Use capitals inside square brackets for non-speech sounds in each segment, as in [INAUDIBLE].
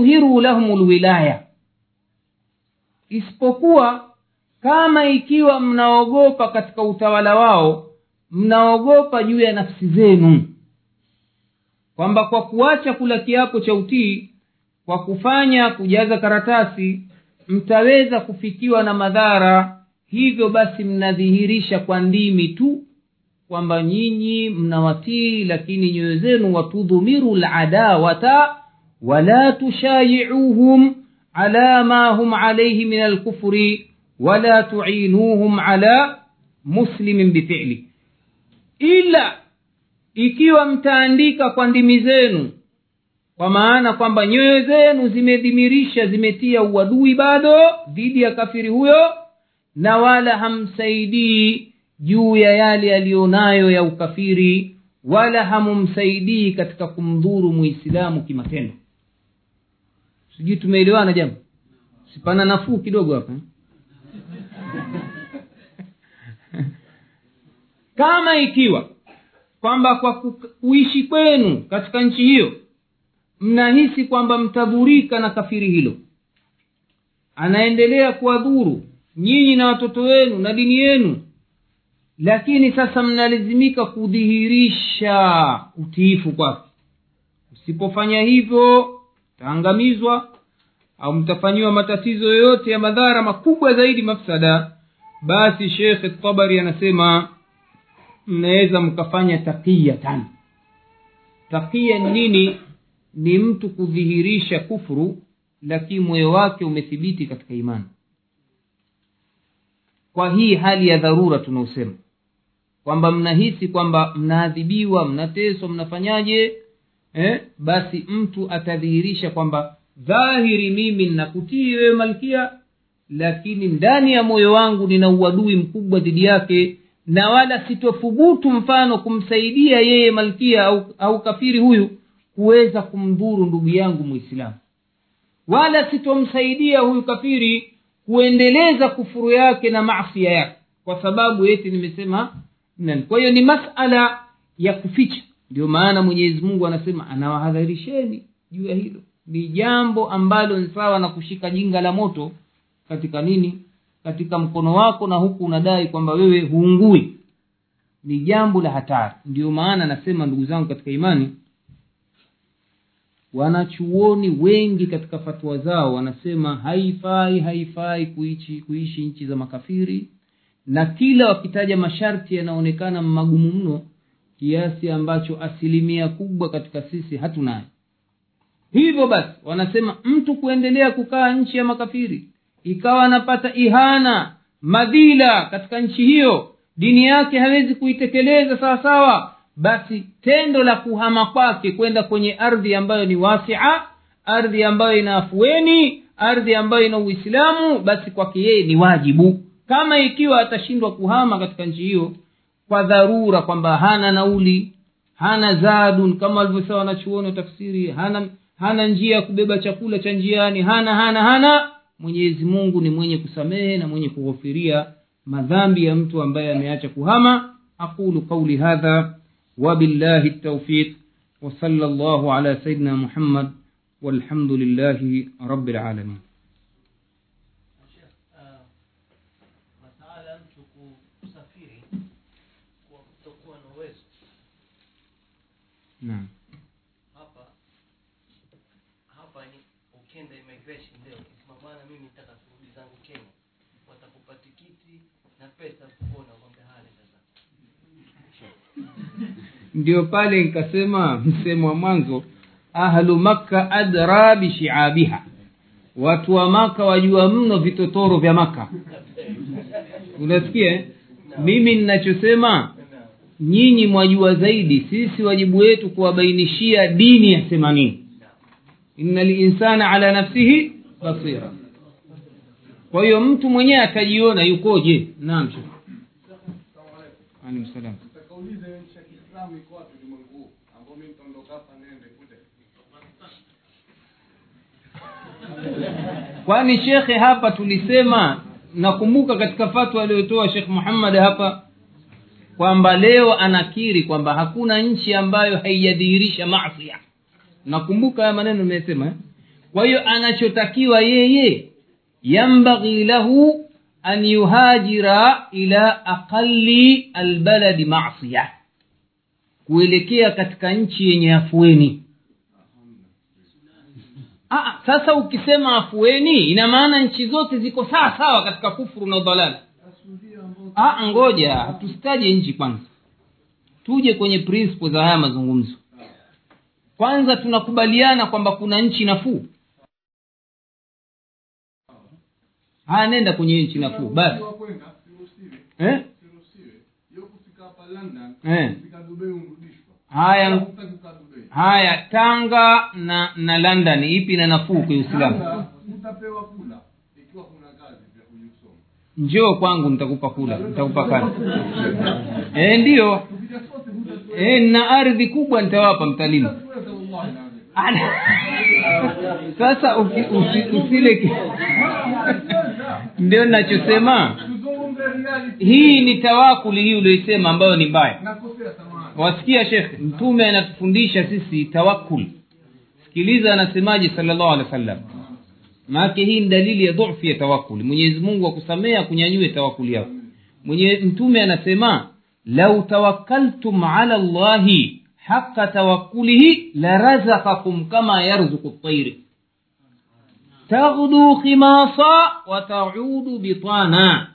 tudhiru lahum lwilaya isipokuwa kama ikiwa mnaogopa katika utawala wao mnaogopa juu ya nafsi zenu. Kwamba kwa kuacha kula kiapo cha utii kwa kufanya kujaza karatasi mtaweza kufikiwa na madhara. Hivyo basi mnadhihirisha kwa ndimi tu kwamba nyinyi mnawatii lakini nyoyo zenu watudhumiru ladawata wala tushayiuhum على ma hum عليه min alkufri wala tuinuhum ala muslimin bifili ila ikiwa mtaandika kwa ndimi zenu kwa maana kwamba nyoyo zenu zimedhimirisha zimetia uadui bado dhidi ya kafiri huyo na wala hamsaidii juu ya yale yaliyonayo ya ukafiri wala hamumsaidii katika kumdhuru muislamu kimatendo sijui tumeelewana jambo sipana nafuu kidogo hapa eh? [LAUGHS] kama ikiwa kwamba kwa kuishi kwenu katika nchi hiyo mnahisi kwamba mtadhurika na kafiri hilo anaendelea kuwadhuru nyinyi na watoto wenu na dini yenu lakini sasa mnalazimika kudhihirisha utiifu kwake usipofanya hivyo mtaangamizwa au mtafanyiwa matatizo yoyote ya madhara makubwa zaidi mafsada basi shekhe tabari anasema mnaweza mkafanya taqiyatan. Taqiya ni nini? Ni mtu kudhihirisha kufuru lakini moyo wake umethibiti katika imani kwa hii hali ya dharura tunaosema kwamba mnahisi kwamba mnaadhibiwa mnateswa mnafanyaje eh? basi mtu atadhihirisha kwamba dhahiri mimi nnakutii wewe malkia lakini ndani ya moyo wangu nina uadui mkubwa dhidi yake na wala sitothubutu mfano kumsaidia yeye malkia au, au kafiri huyu kuweza kumdhuru ndugu yangu mwislamu wala sitomsaidia huyu kafiri kuendeleza kufuru yake na masia yake kwa sababu eti nimesema kwa hiyo ni masala ya kuficha ndio maana mwenyezi mungu anasema anawahadharisheni juu ya hilo. Ni jambo ambalo ni sawa na kushika jinga la moto katika nini? Katika mkono wako na huku unadai kwamba wewe huungui. Ni jambo la hatari. Ndio maana anasema ndugu zangu katika imani wanachuoni wengi katika fatwa zao wanasema haifai haifai kuishi kuishi nchi za makafiri. Na kila wakitaja masharti yanaonekana magumu mno kiasi ambacho asilimia kubwa katika sisi hatunayo. Hivyo basi wanasema mtu kuendelea kukaa nchi ya makafiri ikawa anapata ihana madhila katika nchi hiyo dini yake hawezi kuitekeleza sawa sawa basi tendo la kuhama kwake kwenda kwenye ardhi ambayo ni wasia ardhi ambayo ina afueni ardhi ambayo ina uislamu basi kwake yeye ni wajibu. Kama ikiwa atashindwa kuhama katika nchi hiyo kwa dharura kwamba hana nauli hana zadun kama walivyosema wanachuoni wa tafsiri hana hana njia ya kubeba chakula cha njiani hana hana hana mwenyezi mungu ni mwenye kusamehe na mwenye kughofiria madhambi ya mtu ambaye ameacha kuhama aqulu qauli hadha وبالله التوفيق وصلى الله على سيدنا محمد والحمد لله رب العالمين Naam. Hapa hapa ni ukienda immigration leo, ukisema bwana, mimi nitaka kurudi zangu Kenya, watakupa tikiti na pesa kuona kwamba hali sasa. [LAUGHS] Ndio pale nikasema msemo wa mwanzo ahlu makka adra bishiabiha watu wa maka wajua mno vitotoro vya maka [LAUGHS] unasikia eh? mimi ninachosema nyinyi mwajua zaidi sisi wajibu wetu kuwabainishia dini ya themanini ina linsana ala nafsihi basira. Kwa hiyo mtu mwenyewe atajiona yukoje? Naam salam. Kwani shekhe hapa tulisema nakumbuka katika fatwa aliyotoa shekh muhammad hapa kwamba leo anakiri kwamba hakuna nchi ambayo haijadhihirisha masia nakumbuka haya maneno nimesema eh? kwa hiyo anachotakiwa yeye yambaghi lahu an yuhajira ila aqali albaladi masia kuelekea katika nchi yenye afueni. Aa, sasa ukisema afueni ina maana nchi zote ziko sawa sawa katika kufuru na dhalali Aa, ngoja tusitaje nchi kwanza. Tuje kwenye principle za haya mazungumzo. Kwanza tunakubaliana kwamba kuna nchi nafuu. Haya nenda kwenye nchi nafuu basi. Eh? Eh. haya haya tanga na na london ipi na nafuu kwenye uislamu Sasa, utapewa kula ikiwa kuna kazi vya kujisoma njoo kwangu nitakupa kula nitakupa kana [LAUGHS] e, ndiyo sote hutatuweza e, na ardhi kubwa nitawapa mtalima [LAUGHS] sasa usi, usile ndio nachosema hii ni tawakuli hii ulioisema ambayo ni mbaya. Wasikia shekh mtume anatufundisha sisi tawakul sikiliza anasemaje salllahu alehi wa sallam maake hii ni dalili ya dhufu ya tawakuli mwenyezi mungu akusamea kunyanyue tawakuli yako. Mwenye mtume anasema lau tawakaltum ala llahi haqa tawakulihi larazakakum kama yarzuku tairi taghdu khimasa wa taudu bitana.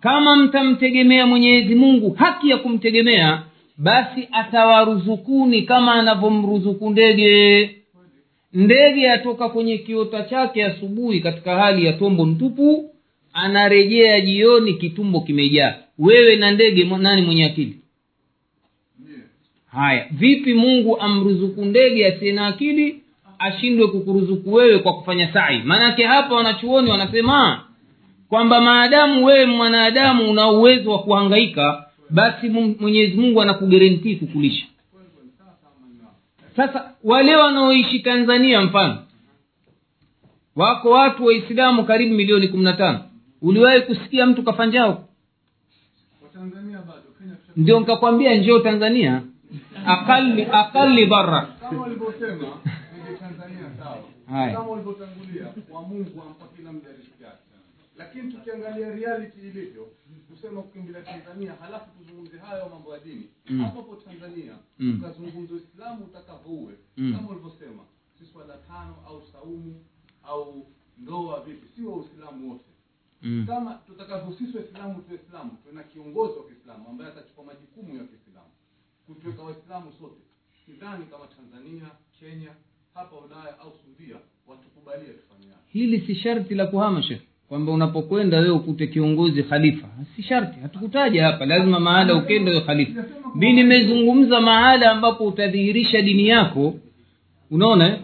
Kama mtamtegemea mwenyezi mungu haki ya kumtegemea basi atawaruzukuni kama anavyomruzuku ndege ndege atoka kwenye kiota chake asubuhi katika hali ya tombo mtupu anarejea jioni kitumbo kimejaa. Wewe na ndege nani mwenye akili? Haya vipi mungu amruzuku ndege asiye na akili ashindwe kukuruzuku wewe kwa kufanya sai? Maanake hapa wanachuoni wanasema kwamba maadamu wewe mwanadamu una uwezo wa kuhangaika basi mwenyezi mungu anakugarentii kukulisha sasa wale wanaoishi tanzania mfano wako watu waislamu karibu milioni kumi na tano. Uliwahi kusikia mtu kafanjao ndio nikakwambia njoo tanzania. Akali akali bara kama walivyosema tanzania sawa. Kama walivyotangulia wa mungu ampa kila mja riziki yake lakini tukiangalia reality ilivyo kusema kukimbilia tanzania halafu tuzungumze hayo mambo ya dini Mm. hapo tanzania Mm. ukazungumza uislamu utakavouwe Mm. kama ulivyosema si swala tano au saumu au ndoa vipi si wa uislamu wote mm. kama tutakavyo sisi waislamu tu waislamu tuna kiongozi wa kiislamu ambaye atachukua majukumu ya kiislamu kutuweka waislamu sote sidhani kama tanzania kenya hapa ulaya au sudia watukubalie tufanye hili si sharti la kuhama shekh kwamba unapokwenda wewe ukute kiongozi khalifa. Si sharti hatukutaja hapa. Lazima mahala ukenda wewe khalifa. Mi nimezungumza mahala ambapo utadhihirisha dini yako. Unaona?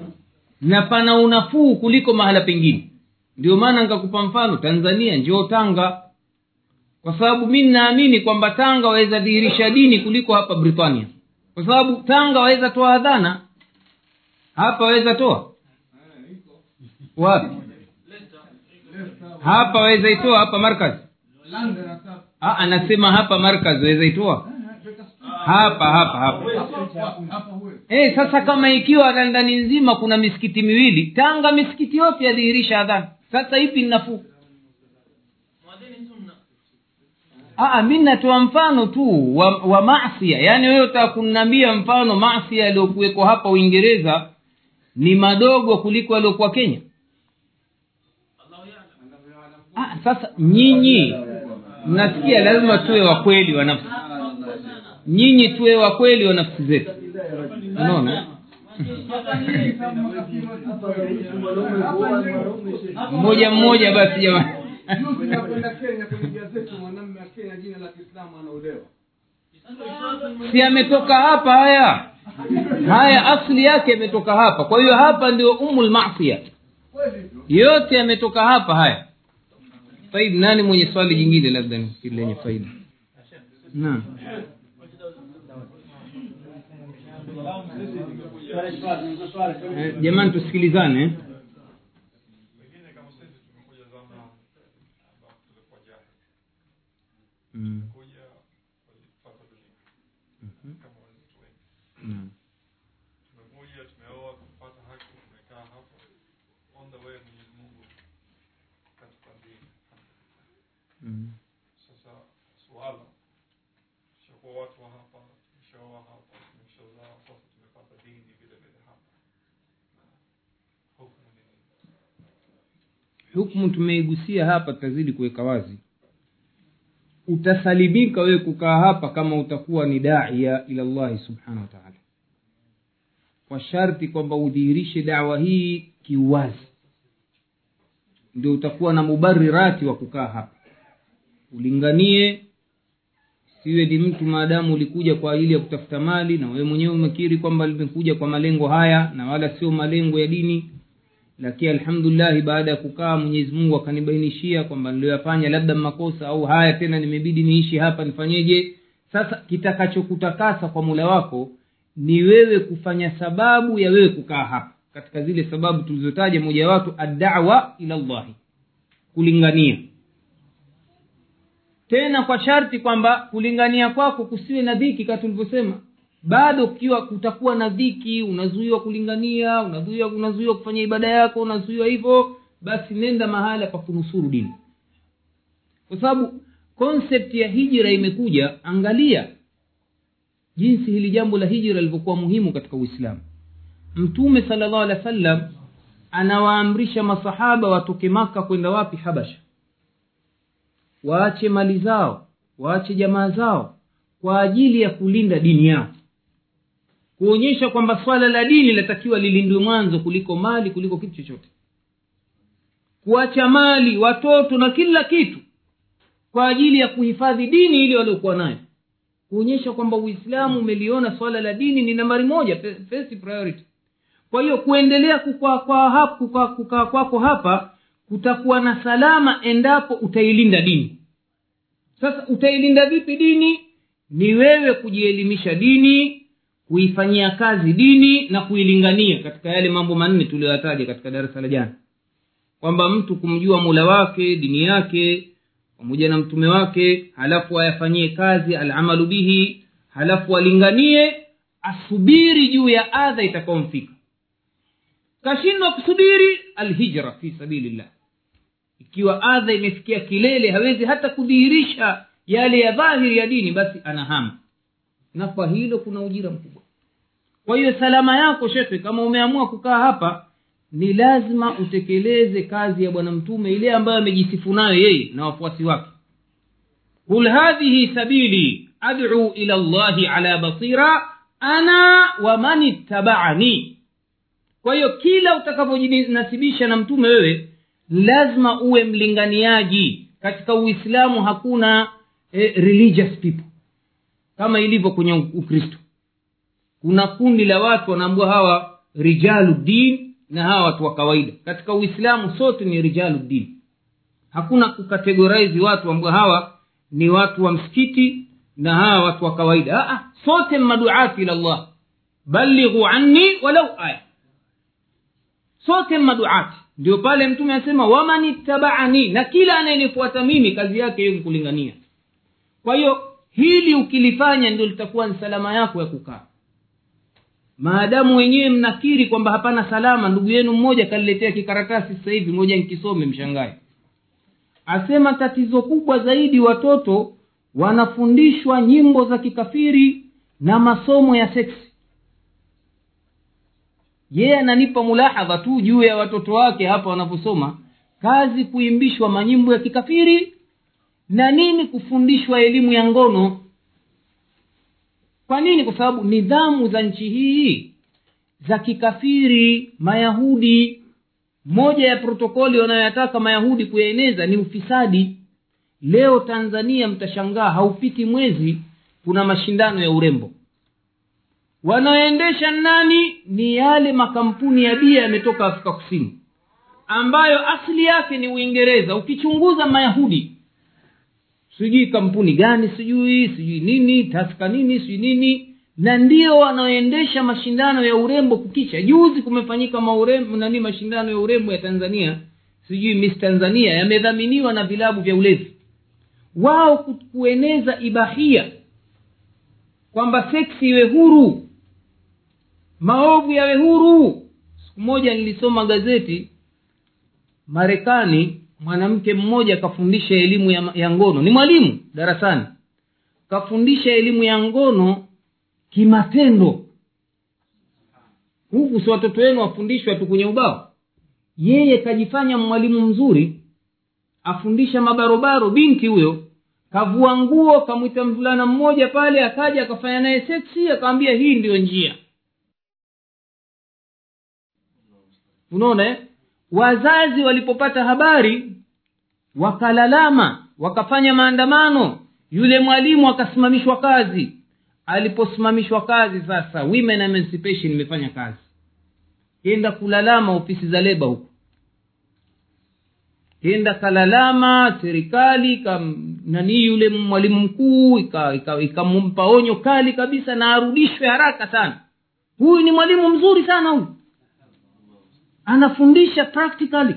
Na pana unafuu kuliko mahala pengine. Ndio maana nikakupa mfano tanzania njoo tanga. Kwa sababu mi ninaamini kwamba tanga waweza dhihirisha dini kuliko hapa britania. Kwa sababu tanga waweza toa adhana. Hapa waweza toa? Wapi hapa waweza itoa hapa markaz? Ha, Ah, anasema hapa markaz waweza itoa? Hapa hapa hapa. Eh, sasa kama ikiwa landani nzima kuna misikiti miwili tanga misikiti yote yadhihirisha adhana sasa ipi ni nafuu mi natoa mfano tu wa, wa masia yaani wewe utaka kunambia mfano masia yaliyokuwekwa hapa uingereza ni madogo kuliko yaliyokuwa kenya ah, sasa nyinyi mnasikia lazima tuwe wakweli wa nafsi. Nyinyi tuwe wakweli wa nafsi zetu. Unaona? [LAUGHS] Mmoja mmoja basi jamani [LAUGHS] si ametoka hapa haya? Haya asli yake yametoka hapa. Kwa hiyo hapa ndio umu lmasia yote yametoka hapa haya taib nani mwenye swali jingine labda nafikiri lenye faida? Naam Eh, jamani tusikilizane. Eh. pengine kama sisi tumekuja zama ambapo tulikuwa jahili Mm, kuja walipata dunia kama wenzetu wengi naam. tumekuja tumeoa tumepata haki tumekaa hapa on the way Mwenyezi Mungu katupangia mm. sasa suala tushakuwa watu wa hapa tumeshaoa hapa tumeshazaa sasa tumepata dini vile vile hapa na hukumu ni nini hukmu tumeigusia hapa tutazidi kuweka wazi. Utasalimika wewe kukaa hapa kama utakuwa ni daia ila llahi subhanahu wa taala. Kwa sharti kwamba udhihirishe dawa hii kiuwazi ndio utakuwa na mubarirati wa kukaa hapa. Ulinganie siwe ni mtu maadamu ulikuja kwa ajili ya kutafuta mali na wewe mwenyewe umekiri kwamba limekuja kwa malengo haya na wala sio malengo ya dini lakini alhamdulillahi baada ya kukaa mwenyezi mungu akanibainishia kwamba niliyoyafanya labda makosa au haya tena nimebidi niishi hapa nifanyeje? Sasa kitakachokutakasa kwa mula wako ni wewe kufanya sababu ya wewe kukaa hapa. Katika zile sababu tulizotaja moja watu addawa ila llahi kulingania. Tena kwa sharti kwamba kulingania kwako kusiwe na dhiki kaa tulivyosema bado ukiwa kutakuwa na dhiki unazuiwa kulingania unazuiwa unazuiwa kufanya ibada yako unazuiwa hivyo basi nenda mahala pa kunusuru dini. Kwa sababu concept ya hijra imekuja angalia jinsi hili jambo la hijra lilivyokuwa muhimu katika uislamu. Mtume sala llahu alehi wa sallam anawaamrisha masahaba watoke maka kwenda wapi? Habasha. Waache mali zao waache jamaa zao kwa ajili ya kulinda dini yao kuonyesha kwamba swala la dini linatakiwa lilindwe mwanzo kuliko mali kuliko kitu chochote. Kuacha mali watoto na kila kitu kwa ajili ya kuhifadhi dini ile waliokuwa nayo. Kuonyesha kwamba uislamu umeliona swala la dini ni nambari moja first priority. Kwa hiyo kuendelea kukaa kwa hapa kukaa kukaa kwako hapa kutakuwa na salama endapo utailinda dini. Sasa utailinda vipi dini? Ni wewe kujielimisha dini kuifanyia kazi dini na kuilingania katika yale mambo manne tuliyoyataja katika darasa la jana. Kwamba mtu kumjua mula wake dini yake pamoja na mtume wake halafu ayafanyie kazi alamalu bihi halafu alinganie asubiri juu ya adha itakaomfika kashindwa kusubiri alhijra fi sabilillah. Ikiwa adha imefikia kilele hawezi hata kudhihirisha yale ya dhahiri ya dini basi anahama na kwa hilo kuna ujira mkubwa. Kwa hiyo salama yako shekhe kama umeamua kukaa hapa ni lazima utekeleze kazi ya bwana mtume ile ambayo amejisifu nayo yeye na wafuasi wake. Qul hadhihi sabili ad'u ila llahi ala basira ana waman ittabaani. Kwa hiyo kila utakavyojinasibisha na mtume wewe lazima uwe mlinganiaji. Katika uislamu hakuna eh, religious people kama ilivyo kwenye ukristo. Kuna kundi la watu wanaambua hawa rijalu din na hawa watu wa kawaida. Katika uislamu sote ni rijalu din hakuna kukategorize watu ambao hawa ni watu wa msikiti na hawa watu wa kawaida. Aa, sote maduati ila llah balighu anni walau aya. Sote maduati ndio pale mtume anasema waman ittabaani na kila anayenifuata mimi kazi yake hiyo kulingania. Kwa hiyo hili ukilifanya ndio litakuwa ni salama yako ya kukaa. Maadamu wenyewe mnakiri kwamba hapana salama ndugu yenu mmoja kaliletea kikaratasi sasa hivi moja nkisome mshangae. Asema tatizo kubwa zaidi watoto wanafundishwa nyimbo za kikafiri na masomo ya seksi. Yeye ananipa mulahadha tu juu ya watoto wake hapa wanavyosoma kazi kuimbishwa manyimbo ya kikafiri na nini kufundishwa elimu ya ngono? Kwa nini? Kwa sababu nidhamu za nchi hii za kikafiri mayahudi moja ya protokoli wanayoyataka mayahudi kuyaeneza ni ufisadi. Leo tanzania mtashangaa haupiti mwezi kuna mashindano ya urembo. Wanaoendesha nani? Ni yale makampuni ya bia yametoka afrika kusini ambayo asili yake ni uingereza. Ukichunguza mayahudi sijui kampuni gani sijui sijui nini taska nini sijui nini. Na ndio wanaoendesha mashindano ya urembo kukicha. Juzi kumefanyika maurembo nani mashindano ya urembo ya tanzania. Sijui miss tanzania yamedhaminiwa na vilabu vya ulevi. Wao kueneza ibahia kwamba seksi iwe huru. Maovu yawe huru. Siku moja nilisoma gazeti marekani mwanamke mmoja kafundisha elimu ya, ya ngono. Ni mwalimu darasani. Kafundisha elimu ya ngono kimatendo. Huku si watoto wenu wafundishwa tu kwenye ubao? Yeye kajifanya mwalimu mzuri afundisha mabarobaro binti huyo kavua nguo kamwita mvulana mmoja pale akaja akafanya naye seksi akawambia hii ndiyo njia. Unaona eh? Wazazi walipopata habari wakalalama wakafanya maandamano. Yule mwalimu akasimamishwa kazi. Aliposimamishwa kazi sasa women emancipation imefanya kazi. Kenda kulalama ofisi za leba huko. Kenda kalalama serikali nani yule mwalimu mkuu ikamumpa onyo kali kabisa na arudishwe haraka sana. Huyu ni mwalimu mzuri sana huyu anafundisha practically.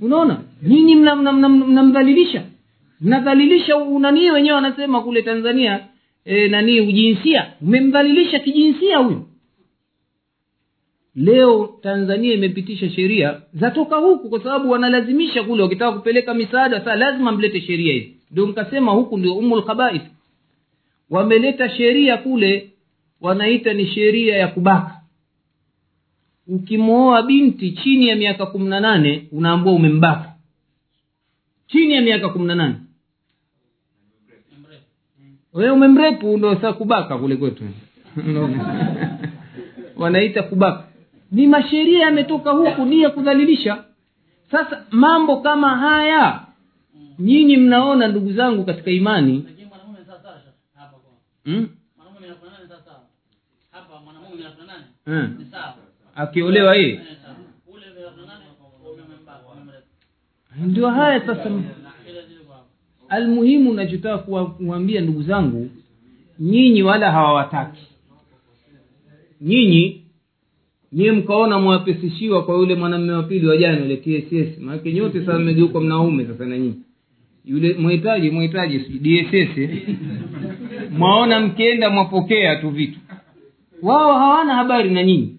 Unaona? Nyinyi mnamdhalilisha mnadhalilisha? Nanii wenyewe wanasema kule tanzania e, nani ujinsia? Umemdhalilisha kijinsia huyu. Leo tanzania imepitisha sheria zatoka huku kwa sababu wanalazimisha kule wakitaka kupeleka misaada saa lazima mlete sheria hizi. Ndio mkasema huku ndio umulkhabaith wameleta sheria kule wanaita ni sheria ya kubaka ukimwoa binti chini ya miaka kumi na nane unaambua umembaka chini ya miaka kumi na nane. We umemrepu ndo saa kubaka kule kwetu. [LAUGHS] Wanaita kubaka. Ni masheria yametoka huku ni ya kudhalilisha. Sasa mambo kama haya nyinyi mnaona ndugu zangu katika imani. Hmm? Akiolewa yeye? Ndio haya sasa. Almuhimu nachotaka kuwambia ndugu zangu nyinyi wala hawawataki. Nyinyi nyie mkaona mwapesishiwa kwa yule mwanamme wa pili wajani ule tss maanake nyote sasa mmegeuka mnaume sasa na nyinyi. Yule mwhitaji mwhitaji sijui dss mwaona mkienda mwapokea tu vitu. Wao hawana habari na nyinyi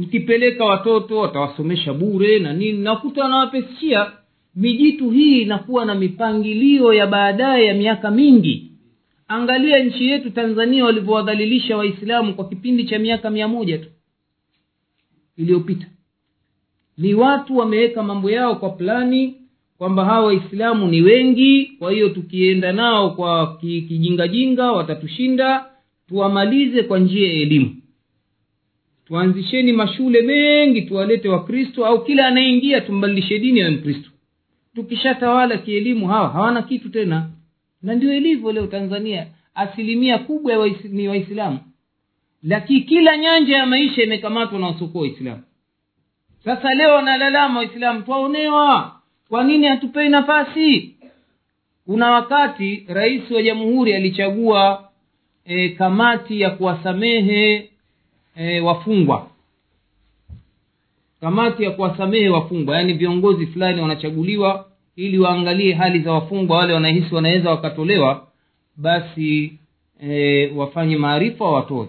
mkipeleka watoto watawasomesha bure na nini nakuta wanawapesishia mijitu hii inakuwa na mipangilio ya baadaye ya miaka mingi. Angalia nchi yetu tanzania walivyowadhalilisha waislamu kwa kipindi cha miaka mia moja tu iliyopita. Ni watu wameweka mambo yao kwa plani kwamba hawa waislamu ni wengi kwa hiyo tukienda nao kwa kijingajinga watatushinda. Tuwamalize kwa njia ya elimu tuanzisheni mashule mengi tuwalete wakristo au kila anayeingia tumbadilishe dini ya mkristo. Tukishatawala kielimu hawa hawana kitu tena. Na ndio ilivyo leo tanzania asilimia kubwa waisi, ni waislamu. Lakini kila nyanja ya maisha imekamatwa na wasiokuwa waislamu. Sasa leo wanalalama waislamu twaonewa. Kwa nini hatupei nafasi? Kuna wakati rais wa jamhuri alichagua e, kamati ya kuwasamehe e, wafungwa. Kamati ya kuwasamehe wafungwa yaani viongozi fulani wanachaguliwa ili waangalie hali za wafungwa wale wanahisi wanaweza wakatolewa basi e, wafanye maarifa watoe.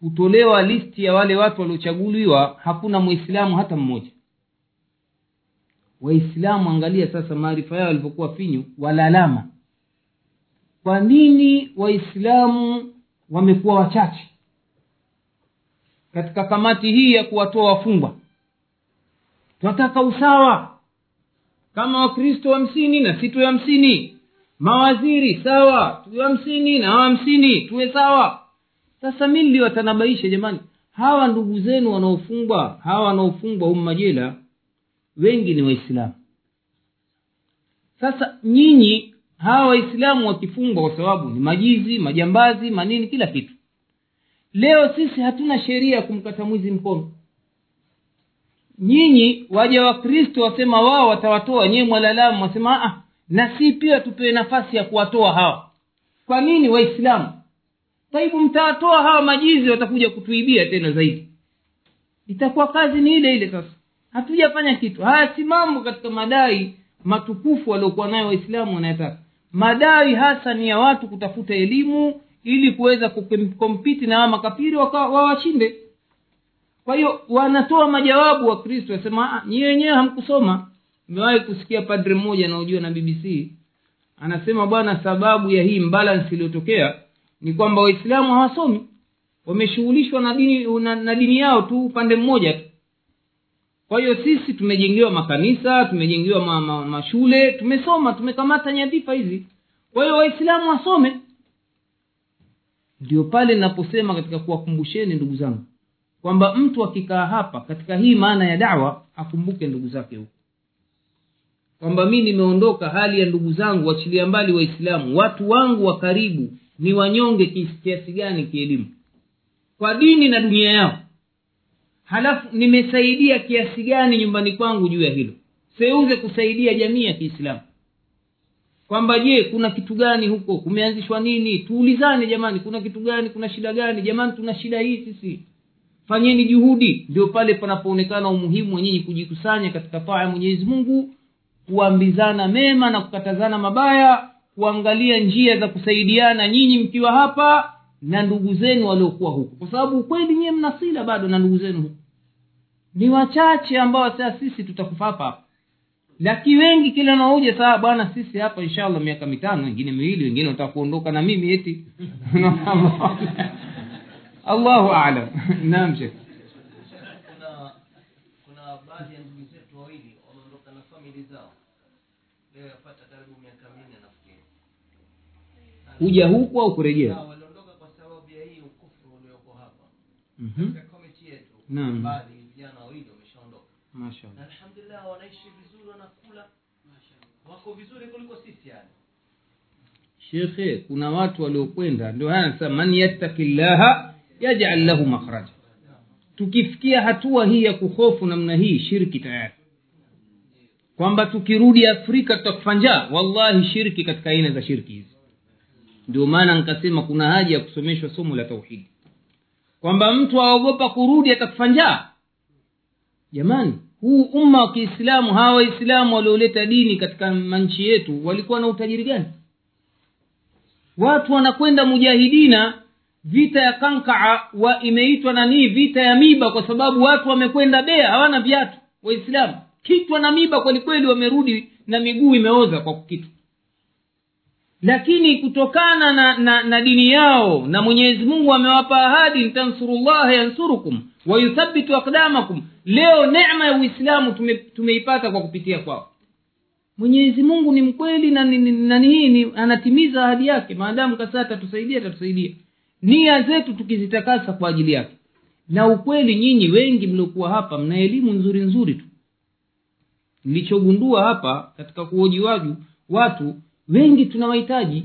Kutolewa listi ya wale watu waliochaguliwa hakuna mwislamu hata mmoja. Waislamu angalia sasa maarifa yao walivyokuwa finyu walalama. Kwa nini waislamu wamekuwa wachache katika kamati hii ya kuwatoa wafungwa tunataka usawa kama wakristo hamsini na si tuwe hamsini. Mawaziri sawa tuwe hamsini na hamsini tuwe sawa. Sasa mi niliwatanabaisha jamani hawa ndugu zenu wanaofungwa hawa wanaofungwa humu majela wengi ni waislamu. Sasa nyinyi hawa waislamu wakifungwa kwa sababu ni majizi majambazi manini kila kitu leo sisi hatuna sheria kumkata mwizi mkono. Nyinyi waja wa kristo wasema wao watawatoa. Nyewe mwalalamu wasema ah, na si pia tupewe nafasi ya kuwatoa hawa. Kwa nini waislamu? Taibu mtawatoa hawa majizi watakuja kutuibia tena zaidi. Itakuwa kazi ni ile ile sasa. Hatujafanya kitu. Haya si mambo katika madai matukufu waliokuwa nayo waislamu wanayataka. Madai hasa ni ya watu kutafuta elimu ili kuweza kukompiti na hawa makafiri wawashinde kwa hiyo wanatoa majawabu wa kristo wasema nyi wenyewe hamkusoma. Mewahi kusikia padre mmoja anaojua na bbc anasema bwana sababu ya hii mbalance iliyotokea ni kwamba waislamu hawasomi. Wameshughulishwa na dini na, na dini yao tu upande mmoja tu. Kwa hiyo sisi tumejengewa makanisa tumejengewa ma, ma, mashule tumesoma tumekamata nyadhifa hizi. Kwa hiyo waislamu wasome ndio pale ninaposema katika kuwakumbusheni ndugu zangu kwamba mtu akikaa hapa katika hii maana ya dawa akumbuke ndugu zake huko. Kwamba mi nimeondoka hali ya ndugu zangu wachilia mbali waislamu watu wangu wa karibu ni wanyonge kiasi- gani kielimu? Kwa dini na dunia yao. Halafu nimesaidia kiasi gani nyumbani kwangu juu ya hilo? Seuze kusaidia jamii ya kiislamu kwamba je kuna kitu gani huko? Kumeanzishwa nini? Tuulizane jamani kuna kitu gani? Kuna shida gani? Jamani tuna shida hii sisi. Fanyeni juhudi. Ndio pale panapoonekana umuhimu wa nyinyi kujikusanya katika taa ya mwenyezi mungu kuambizana mema na kukatazana mabaya kuangalia njia za kusaidiana nyinyi mkiwa hapa na ndugu zenu waliokuwa huko. Kwa sababu ukweli nyiwe mnasila bado na ndugu zenu huko. Ni wachache ambao sasa sisi tutakufa hapa hapa lakini wengi kila naoja saa bwana sisi hapa inshallah miaka mitano wengine miwili wengine wataka kuondoka na mimi eti. [LAUGHS] Allahu alam. [LAUGHS] Naam shekh kuna kuna baadhi ya ndugu zetu wawili wameondoka na famili zao. Leo yapata karibu miaka minne nafikiri. Kuja huku au kurejea? Waliondoka kwa sababu ya hii ukufuru ulioko hapa. Katika komiti yetu baadhi vijana wawili na alhamdulillah wanaishi vizuri wanakula. Wako vizuri kuliko sisi yani. Shekhe kuna watu waliokwenda ndio haya anasema man yattaki llaha yajal lahu makhraja. Tukifikia hatua hii ya kuhofu namna hii shirki tayari. Kwamba tukirudi afrika tutakufa njaa. Wallahi shirki katika aina za shirki hizi. Ndio maana nikasema kuna haja ya kusomeshwa somo la tauhidi kwamba mtu aogopa kurudi atakufa njaa. Jamani huu umma wa kiislamu hawa waislamu walioleta dini katika manchi yetu walikuwa na utajiri gani? Watu wanakwenda mujahidina vita ya kankaa wa imeitwa nanii vita ya miba kwa sababu watu wamekwenda bea hawana viatu waislamu. Kitwa na miba kwelikweli wamerudi na miguu imeoza kwa kitu. Lakini kutokana na, na, na dini yao na mwenyezi mungu amewapa ahadi ntansurullaha yansurukum wayuthabitu akdamakum leo neema ya uislamu tume, tumeipata kwa kupitia kwao. Mwenyezi mungu ni mkweli na ni- ni- hii ni anatimiza ahadi yake. Maadamu kasaa atatusaidia atatusaidia. Nia zetu tukizitakasa kwa ajili yake. Na ukweli nyinyi wengi mliokuwa hapa mna elimu nzuri nzuri tu. Nilichogundua hapa katika kuoji waju watu wengi tunawahitaji.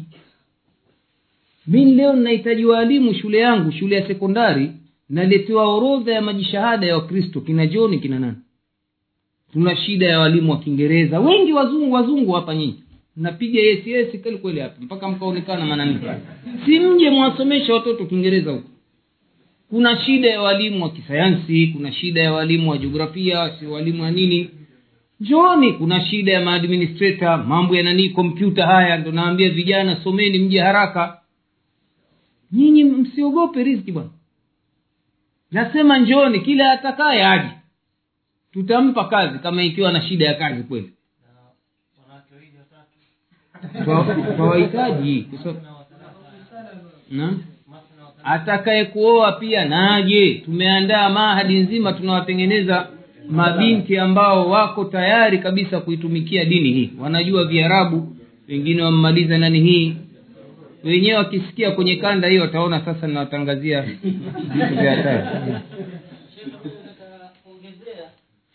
Mi leo ninahitaji waalimu shule yangu shule ya sekondari naletewa orodha ya majishahada ya wakristo kina joni kina nani? Tuna shida ya walimu wa kiingereza. Wengi wazungu wazungu hapa nyinyi. Mnapiga yes kweli kweli hapa. Mpaka mkaonekana manani si mje mwasomesha watoto kiingereza huko. Kuna shida ya walimu wa kisayansi kuna shida ya walimu wa jiografia si walimu wa nini? Njooni kuna shida ya maadministrator mambo ya nanii kompyuta haya ndo naambia vijana someni mje haraka. Nyinyi msiogope riziki bwana nasema njooni kila atakaye aje tutampa kazi kama ikiwa na shida ya kazi kweli. Kwa watatu atakaye kuoa pia naje. Tumeandaa mahadi nzima tunawatengeneza mabinti ambao wako tayari kabisa kuitumikia dini hii. Wanajua viarabu wengine wammaliza nani hii wenyewe wakisikia kwenye kanda hiyo wataona sasa nawatangazia vitu vya hatari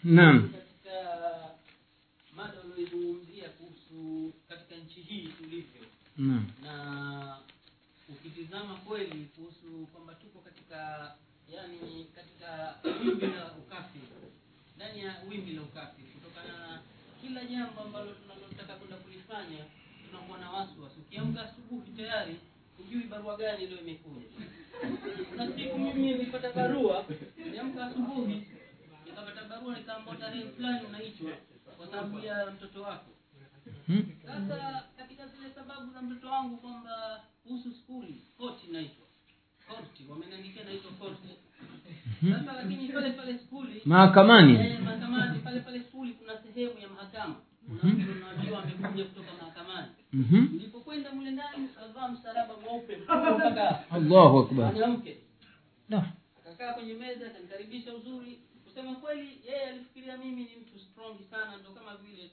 naam. Na ukitizama kweli kuhusu kwamba tuko katika yani katika wimbi la ukafiri ndani ya wimbi la ukafiri kutokana na kila jambo ambalo tunalotaka kwenda kulifanya tunakuwa na wasiwasi. Ukiamka asubuhi tayari hujui barua gani leo imekuja. Na siku mimi nilipata barua niamka asubuhi nikapata barua nikaambia tarehe fulani unaitwa kwa sababu ya mtoto wako. Hmm? sasa katika zile sababu za mtoto wangu kwamba kuhusu skuli koti naitwa. Korti wameniandikia naitwa korti sasa lakini pale pale skuli mahakamani? eh, mahakamani pale pale skuli kuna sehemu ya mahakama. Kuna mtu unajua amekuja kutoka mahakamani. Nilipokwenda mle ndani kavaa msalaba mweupe. [LAUGHS] Allahu akbar. mwanamke. Akakaa kwenye meza akanikaribisha uzuri. Kusema kweli yeye alifikiria mimi ni mtu strong sana ndo kama vile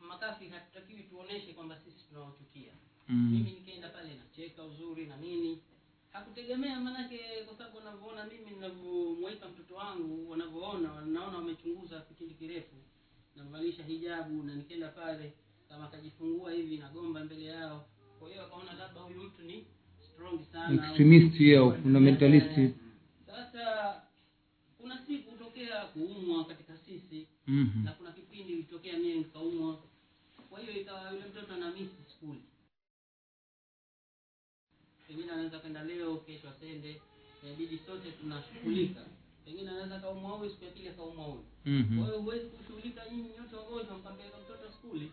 makafi hatutakiwi tuoneshe kwamba sisi tunawachukia. Mm. mimi nikaenda pale nacheka uzuri na nini. Hakutegemea maanake kwa sababu wanavyoona mimi ninavyomweka mtoto wangu wanavyoona wanaona wamechunguza kipindi kirefu. Namvalisha hijabu na nikaenda pale kama akajifungua hivi nagomba mbele yao. Kwa hiyo akaona labda huyu mtu ni strong sana extremist au fundamentalist. Sasa kuna siku hutokea kuumwa katika sisi. Mhm. na kuna kipindi ilitokea mie nikaumwa. Kwa hiyo ikawa yule mtoto ana miss skuli. Pengine anaweza kwenda leo kesho asende. Inabidi sote tunashughulika. Pengine anaweza kaumwa huyu siku ya pili akaumwa huyu. Kwa Mhm. hiyo huwezi kushughulika nyinyi nyote wagonjwa mkampeleka mtoto skuli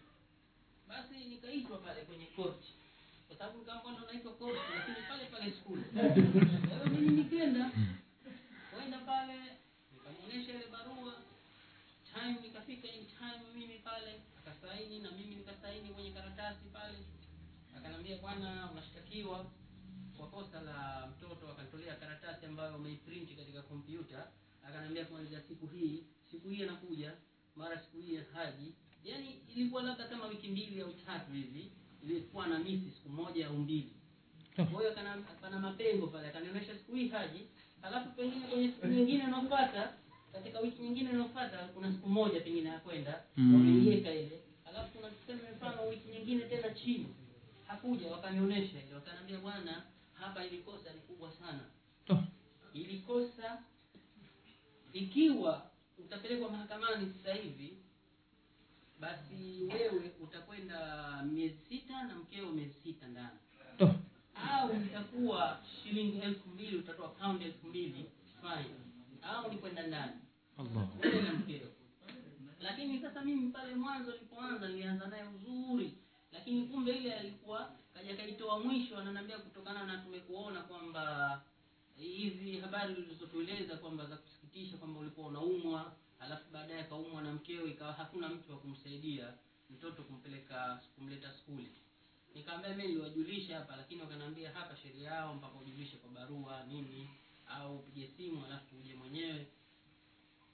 basi nikaitwa pale kwenye korti kwa sababu nikaambwa unaitwa korti lakini pale pale skuli [LAUGHS] kwa hiyo mimi nikenda kwenda pale nikamwonyesha ile barua. Time nikafika in time mimi pale akasaini na mimi nikasaini kwenye karatasi pale. Akanambia bwana unashtakiwa kwa kosa la mtoto. Akanitolea karatasi ambayo umeiprinti katika kompyuta akanambia kuanzia siku hii siku hii anakuja mara siku hii haji yaani ilikuwa labda kama wiki mbili au tatu hivi ilikuwa na misi siku moja au mbili. Kwa hiyo kana- pana mapengo pale akanionyesha siku hii haji alafu pengine kwenye siku nyingine inayofuata katika wiki nyingine inayofuata kuna siku moja pengine ya kwenda Mm. ile. Alafu kuna tuseme mfano wiki nyingine tena chini hakuja wakanionyesha ile. Wakaniambia bwana hapa ili kosa ni kubwa sana. Oh. ili kosa ikiwa utapelekwa mahakamani sasa hivi basi wewe utakwenda miezi sita na mkeo miezi sita ndani. Oh. au itakuwa shilingi elfu mbili utatoa pound elfu mbili fine. Au ni kwenda ndani? Wewe na mkeo. Lakini sasa mimi pale mwanzo nilipoanza nilianza naye uzuri. Lakini kumbe ile alikuwa kaja kaitoa mwisho ananiambia kutokana na tumekuona kwamba hizi habari ulizotueleza kwamba za kusikitisha kwamba ulikuwa unaumwa alafu baadaye akaumwa na mkeo ikawa hakuna mtu wa kumsaidia mtoto kumpeleka kumleta skuli. Nikaambia mimi niliwajulisha hapa lakini wakaniambia hapa sheria yao mpaka ujulishe kwa barua nini au upige simu alafu uje mwenyewe.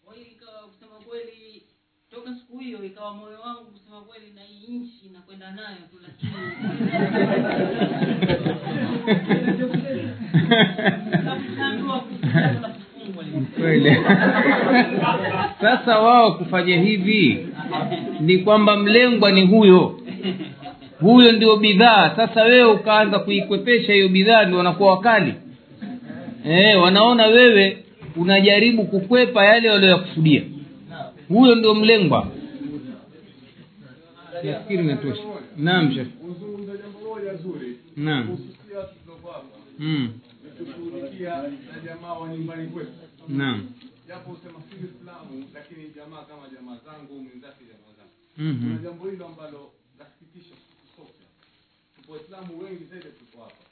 Kwa hiyo ikawa kusema kweli toka siku hiyo ikawa moyo wangu kusema kweli na hii nchi nakwenda nayo tu lakini [LAUGHS] [LAUGHS] kweli. [LAUGHS] Sasa wao kufanya hivi ni kwamba mlengwa ni huyo. Huyo ndio bidhaa. Sasa wewe ukaanza kuikwepesha hiyo bidhaa ndio wanakuwa wakali. E, wanaona wewe unajaribu kukwepa yale walioyakusudia huyo ndio mlengwa. Nafikiri natosha naam Naam. kuhususia watu tuliokuwa hapa mm. Kushughulikia na jamaa wa nyumbani kwetu. Naam. Japo usema si Uislamu lakini jamaa kama jamaa zangu mwenzake jamaa zangu. Mhm. kuna jambo hilo ambalo lasikitisha sote tupo waislamu wengi zaidi tuko hapa.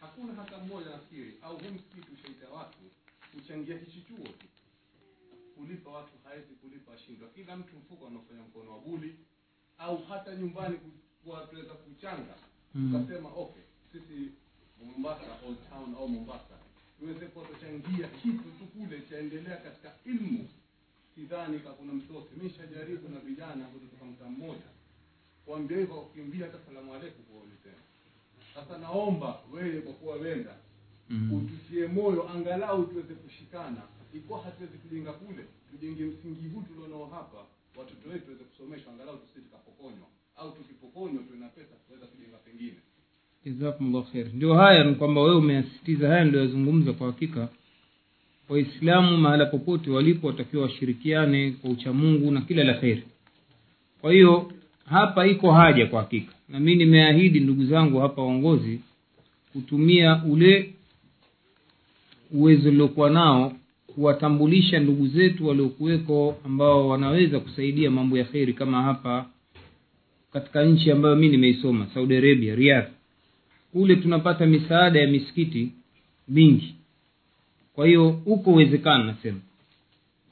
Hakuna hata mmoja nafikiri au huu msikiti ushaita watu kuchangia hichi tu. Kulipa watu hawezi kulipa ashindwa kila mtu mfuko anaofanya mkono wa buli au hata nyumbani ku- kuchanga. Mm. tukasema okay sisi mombasa old town au mombasa tuweze kuwa tuchangia kitu tu kule chaendelea katika ilmu. Sidhani ka kuna mi shajaribu na vijana kutoka mtaa mmoja. Kuambia hivyo kukimbia hata salamu alaikum kuwauli tena. Sasa naomba wewe kwa kuwa wenda Mm. ututie moyo angalau tuweze kushikana. Ikuwa hatuwezi kujenga kule tujenge msingi huu tulionao hapa watoto wetu waweze kusomeshwa angalau tusi tukapokonywa. Au tukipokonywa tuwe na pesa tuweza kujenga pengine ndio haya ni kwamba wewe umeyasisitiza haya ndio kwa hakika. Waislamu mahala popote walipo watakiwa washirikiane kwa uchamungu na kila la kheri. Kwa hiyo hapa iko haja kwa hakika. Na mi nimeahidi ndugu zangu hapa waongozi kutumia ule uwezo uliokuwa nao kuwatambulisha ndugu zetu waliokuweko ambao wanaweza kusaidia mambo ya kheri kama hapa katika nchi ambayo mi nimeisoma saudi arabia riyadh kule tunapata misaada ya misikiti mingi. Kwa hiyo uko uwezekano nasema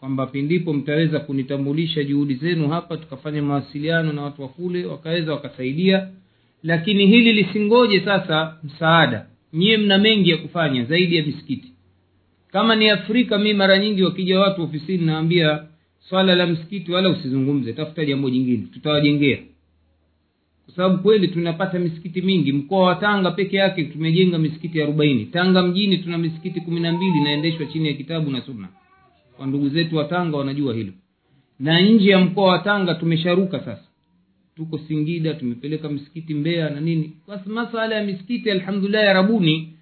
kwamba pindipo mtaweza kunitambulisha juhudi zenu hapa tukafanya mawasiliano na watu wa kule wakaweza wakasaidia. Lakini hili lisingoje sasa msaada. Nyiwe mna mengi ya kufanya zaidi ya misikiti. Kama ni afrika mi mara nyingi wakija watu ofisini naambia swala la msikiti wala usizungumze tafuta jambo jingine tutawajengea kwa sababu kweli tunapata misikiti mingi. Mkoa wa tanga peke yake tumejenga misikiti arobaini. Tanga mjini tuna misikiti kumi na mbili inaendeshwa chini ya kitabu na sunna. Kwa ndugu zetu wa tanga wanajua hilo. Na nje ya mkoa wa tanga tumesharuka sasa. Tuko singida tumepeleka misikiti mbea na nini. Masala ya misikiti alhamdulillah ya rabuni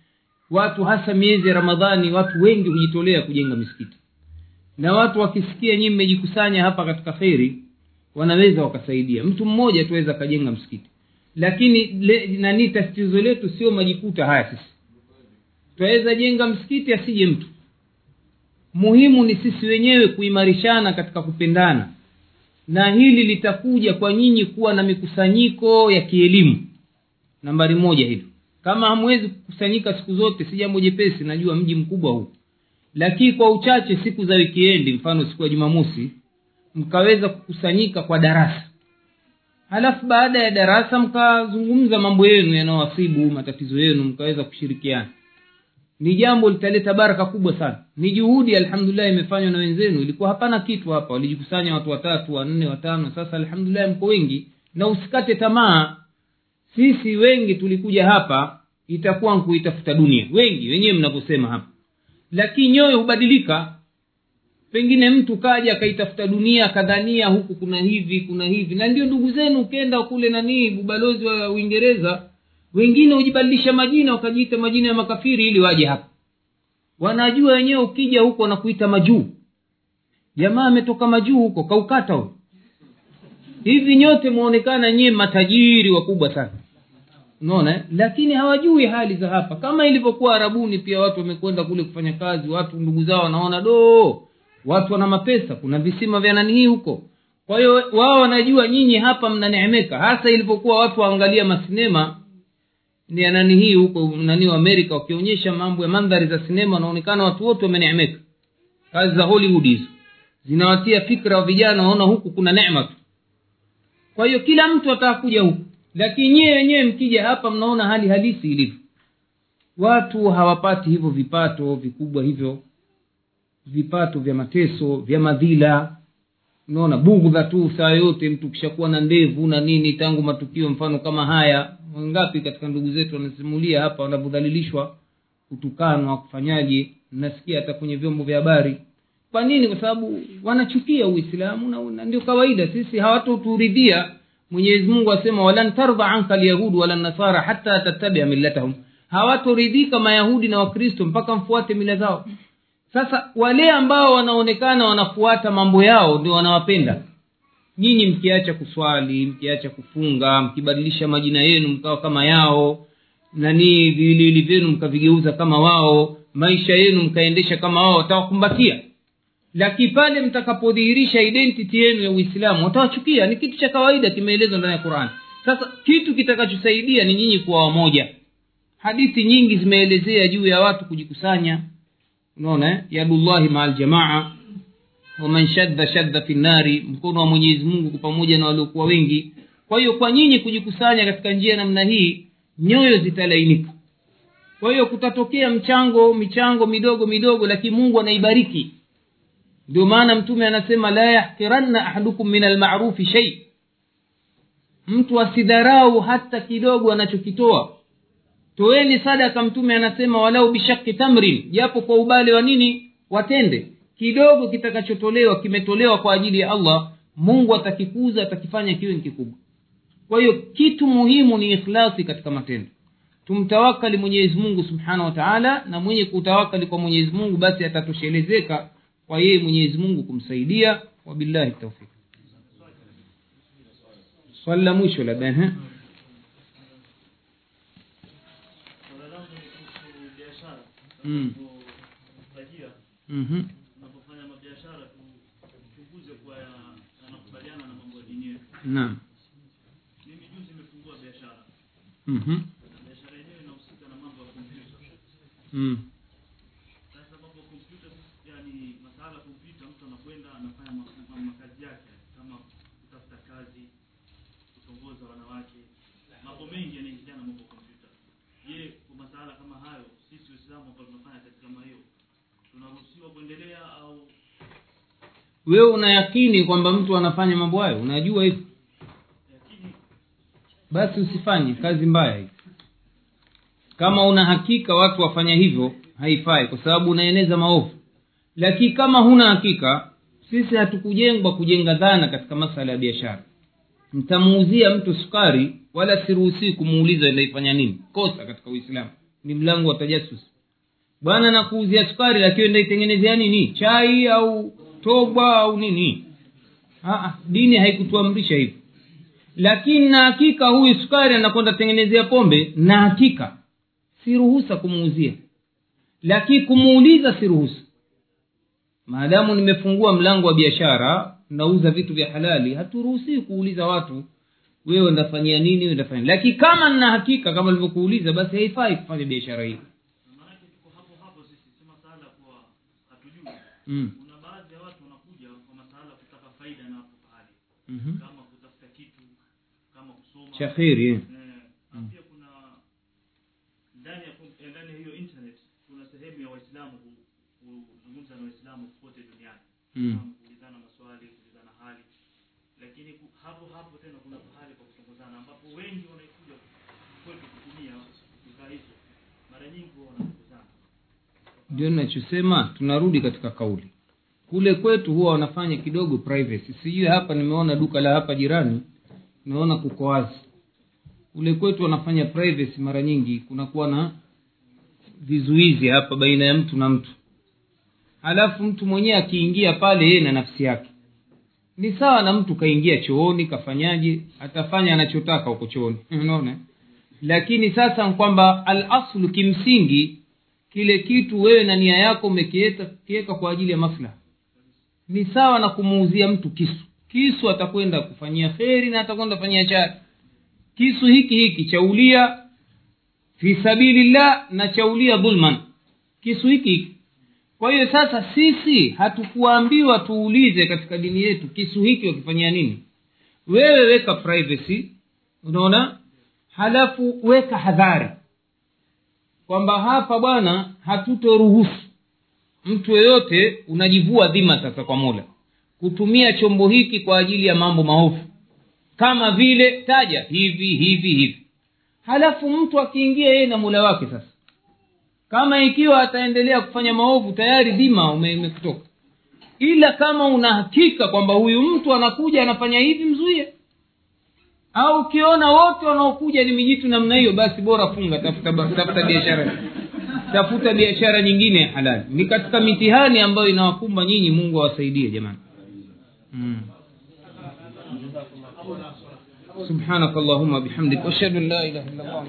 watu hasa miezi ya ramadhani watu wengi hujitolea kujenga misikiti. Na watu wakisikia nyii mmejikusanya hapa katika kheri wanaweza wakasaidia. Mtu mmoja tuweza akajenga msikiti. Lakini le, nani tatizo letu sio majikuta haya sisi. Twaweza jenga msikiti asije mtu. Muhimu ni sisi wenyewe kuimarishana katika kupendana. Na hili litakuja kwa nyinyi kuwa na mikusanyiko ya kielimu. Nambari moja hilo kama hamwezi kukusanyika siku zote si jambo jepesi najua mji mkubwa huu. Lakini kwa uchache siku za wikiendi mfano siku ya jumamosi mkaweza kukusanyika kwa darasa. Halafu baada ya darasa mkazungumza mambo yenu yanayowasibu matatizo yenu mkaweza kushirikiana. Ni jambo litaleta baraka kubwa sana. Ni juhudi alhamdulillah imefanywa na wenzenu. Ilikuwa hapana kitu hapa. Walijikusanya watu watatu wanne watano. Sasa alhamdulillah mko wengi. Na usikate tamaa. Sisi wengi tulikuja hapa itakuwa nkuitafuta dunia. Wengi wenyewe mnavyosema hapa. Lakini nyoyo hubadilika pengine mtu kaja akaitafuta dunia akadhania huku kuna hivi kuna hivi. Na ndio ndugu zenu ukenda kule nanii ubalozi wa uingereza wengine hujibadilisha majina wakajiita majina ya makafiri ili waje hapa. Wanajua wenyewe ukija huko wanakuita majuu. Jamaa ametoka majuu huko kaukata huyo. Hivi nyote mwaonekana nyie matajiri wakubwa sana. Unaona eh? lakini hawajui hali za hapa. Kama ilivyokuwa arabuni pia watu wamekwenda kule kufanya kazi watu ndugu zao wanaona do watu wana mapesa kuna visima vya nani hii huko? Kwa hiyo wao wanajua nyinyi hapa mnaneemeka hasa ilipokuwa watu waangalia masinema ni ya nani hii huko nani wa amerika wakionyesha mambo ya mandhari za sinema wanaonekana watu wote wameneemeka. Kazi za hollywood hizo. Zinawatia fikra wa vijana waona huku kuna neema tu. Kwa hiyo kila mtu atakuja huku. Lakini nyie wenyewe mkija hapa mnaona hali halisi ilivyo. Watu hawapati hivyo vipato vikubwa hivyo vipato vya mateso vya madhila. Unaona bugdha tu saa yote mtu kishakuwa na ndevu na nini tangu matukio mfano kama haya. Wangapi katika ndugu zetu wanasimulia hapa wanavyodhalilishwa kutukanwa kufanyaje? Nasikia hata kwenye vyombo vya habari. Kwa nini? Kwa sababu wanachukia uislamu na, na ndio kawaida. Sisi hawatoturidhia. Mwenyezi mungu asema walan tardha anka lyahudu wala nasara hata tattabia millatahum. Hawatoridhika mayahudi na wakristo mpaka mfuate mila zao sasa wale ambao wanaonekana wanafuata mambo yao ndio wanawapenda. Nyinyi mkiacha kuswali mkiacha kufunga mkibadilisha majina yenu mkawa kama yao nanii viwiliwili vyenu mkavigeuza kama wao maisha yenu mkaendesha kama wao watawakumbatia. Lakini pale mtakapodhihirisha identity yenu ya uislamu watawachukia. Ni kitu cha kawaida kimeelezwa ndani ya qurani sasa kitu kitakachosaidia ni nyinyi kuwa wamoja. Hadithi nyingi zimeelezea juu ya watu kujikusanya unaona? Yadullahi maa aljamaa waman shadda shadda fi nnari mkono wa mwenyezi mungu pamoja na waliokuwa wengi. Kwa hiyo kwa nyinyi kujikusanya katika njia namna hii nyoyo zitalainika. Kwa hiyo kutatokea mchango michango midogo midogo lakini mungu anaibariki. Ndio maana mtume anasema la yahkiranna ahadukum min almarufi shei mtu asidharau hata kidogo anachokitoa toeni sadaka mtume anasema walau bishaki tamrin. Japo kwa ubale wa nini? Watende kidogo kitakachotolewa kimetolewa kwa ajili ya allah mungu atakikuza atakifanya kiwe ni kikubwa. Kwa hiyo kitu muhimu ni ikhlasi katika matendo. Tumtawakali mwenyezi mungu subhanahu wa na mwenye kutawakali kwa mwenyezi mungu basi atatoshelezeka kwa yeye mwenyezi mungu kumsaidia. Wabillahi taufik swali la mwisho labda kumpatia unapofanya mabiashara tupunguze kuwa anakubaliana na mambo ya dini. Naam. Mimi juzi nimefungua biashara. Na biashara yenyewe inahusika na mambo ya kompyuta. Sasa mambo ya kompyuta, yani masuala ya kompyuta, mtu anakwenda anafanya makazi yake kama kutafuta kazi, kutongoza wanawake, mambo mengi yanaingiana mambo ya kompyuta. Je, kwa masuala kama hayo tunaruhusiwa kuendelea au wewe unayakini kwamba mtu anafanya mambo hayo? Unajua hivo basi usifanye kazi mbaya hii kama una hakika watu wafanya hivyo haifai kwa sababu unaeneza maovu. Lakini kama huna hakika sisi hatukujengwa kujenga dhana katika masala ya biashara. Mtamuuzia mtu sukari wala siruhusii kumuuliza ndaifanya nini. Kosa katika uislamu. Ni mlango wa tajasus bwana nakuuzia sukari lakini ndaitengenezea nini? Chai au toba au nini? Aa, dini haikutuamrisha hivyo. Lakini na hakika huyu sukari anakwenda tengenezea pombe na hakika. Si ruhusa kumuuzia. Lakini kumuuliza si maadamu nimefungua mlango wa biashara nauza vitu vya halali haturuhusii kuuliza watu wewe ndafanyia nini ndafanya lakini kama nina hakika kama nilivyokuuliza basi haifai kufanya biashara hii maanake tuko hapo hapo sisi si masala kuwa hatujui mm. kuna baadhi ya watu wanakuja kwa masala kutaka faida na hapo pahali mm-hmm. kama kutafuta kitu kama kusoma cha kheri eh. Eh, pia kuna ndani ya eh, ndani ya hiyo internet kuna sehemu ya waislamu ku- kuzungumza na waislamu popote duniani Mm. Kuulizana maswali kuulizana hali lakini hapo hapo tena kuna pahali pa kutongozana ambapo wengi wanaikuja kwetu kutumia bidhaa hizo mara nyingi ndio ninachosema tunarudi katika kauli. Kule kwetu huwa wanafanya kidogo privacy. Sijui hapa nimeona duka la hapa jirani naona kuko wazi. Kule kwetu wanafanya privacy mara nyingi kunakuwa na vizuizi hapa baina ya mtu na mtu. Halafu mtu mwenyewe akiingia pale yeye na nafsi yake. Ni sawa na mtu kaingia chooni kafanyaje atafanya anachotaka huko chooni. [LAUGHS] Unaona? Lakini sasa kwamba alaslu kimsingi kile kitu wewe na nia yako umekiweka kwa ajili ya maslaha. Ni sawa na kumuuzia mtu kisu. Kisu atakwenda kufanyia kheri na atakwenda kufanyia chari. Kisu hiki hiki chaulia fi sabilillah na chaulia dhulman. Kisu hiki hiki. Kwa hiyo sasa sisi hatukuambiwa tuulize katika dini yetu kisu hiki wakifanyia nini. Wewe weka privacy unaona? Halafu weka hadhari kwamba hapa bwana hatutoruhusu. Mtu yeyote unajivua dhima sasa kwa mola. Kutumia chombo hiki kwa ajili ya mambo maovu. Kama vile taja hivi hivi hivi. Halafu mtu akiingia yeye na mola wake sasa. Kama ikiwa ataendelea kufanya maovu tayari dhima umekutoka ila kama una hakika kwamba huyu mtu anakuja anafanya hivi mzuie au ukiona wote wanaokuja ni mijitu namna hiyo basi bora funga tafuta ba- tafuta biashara tafuta biashara nyingine ya halali ni katika mitihani ambayo inawakumba nyinyi mungu awasaidie jamani mm. سبحانك اللهم بحمدك واشهد ان لا اله الا الله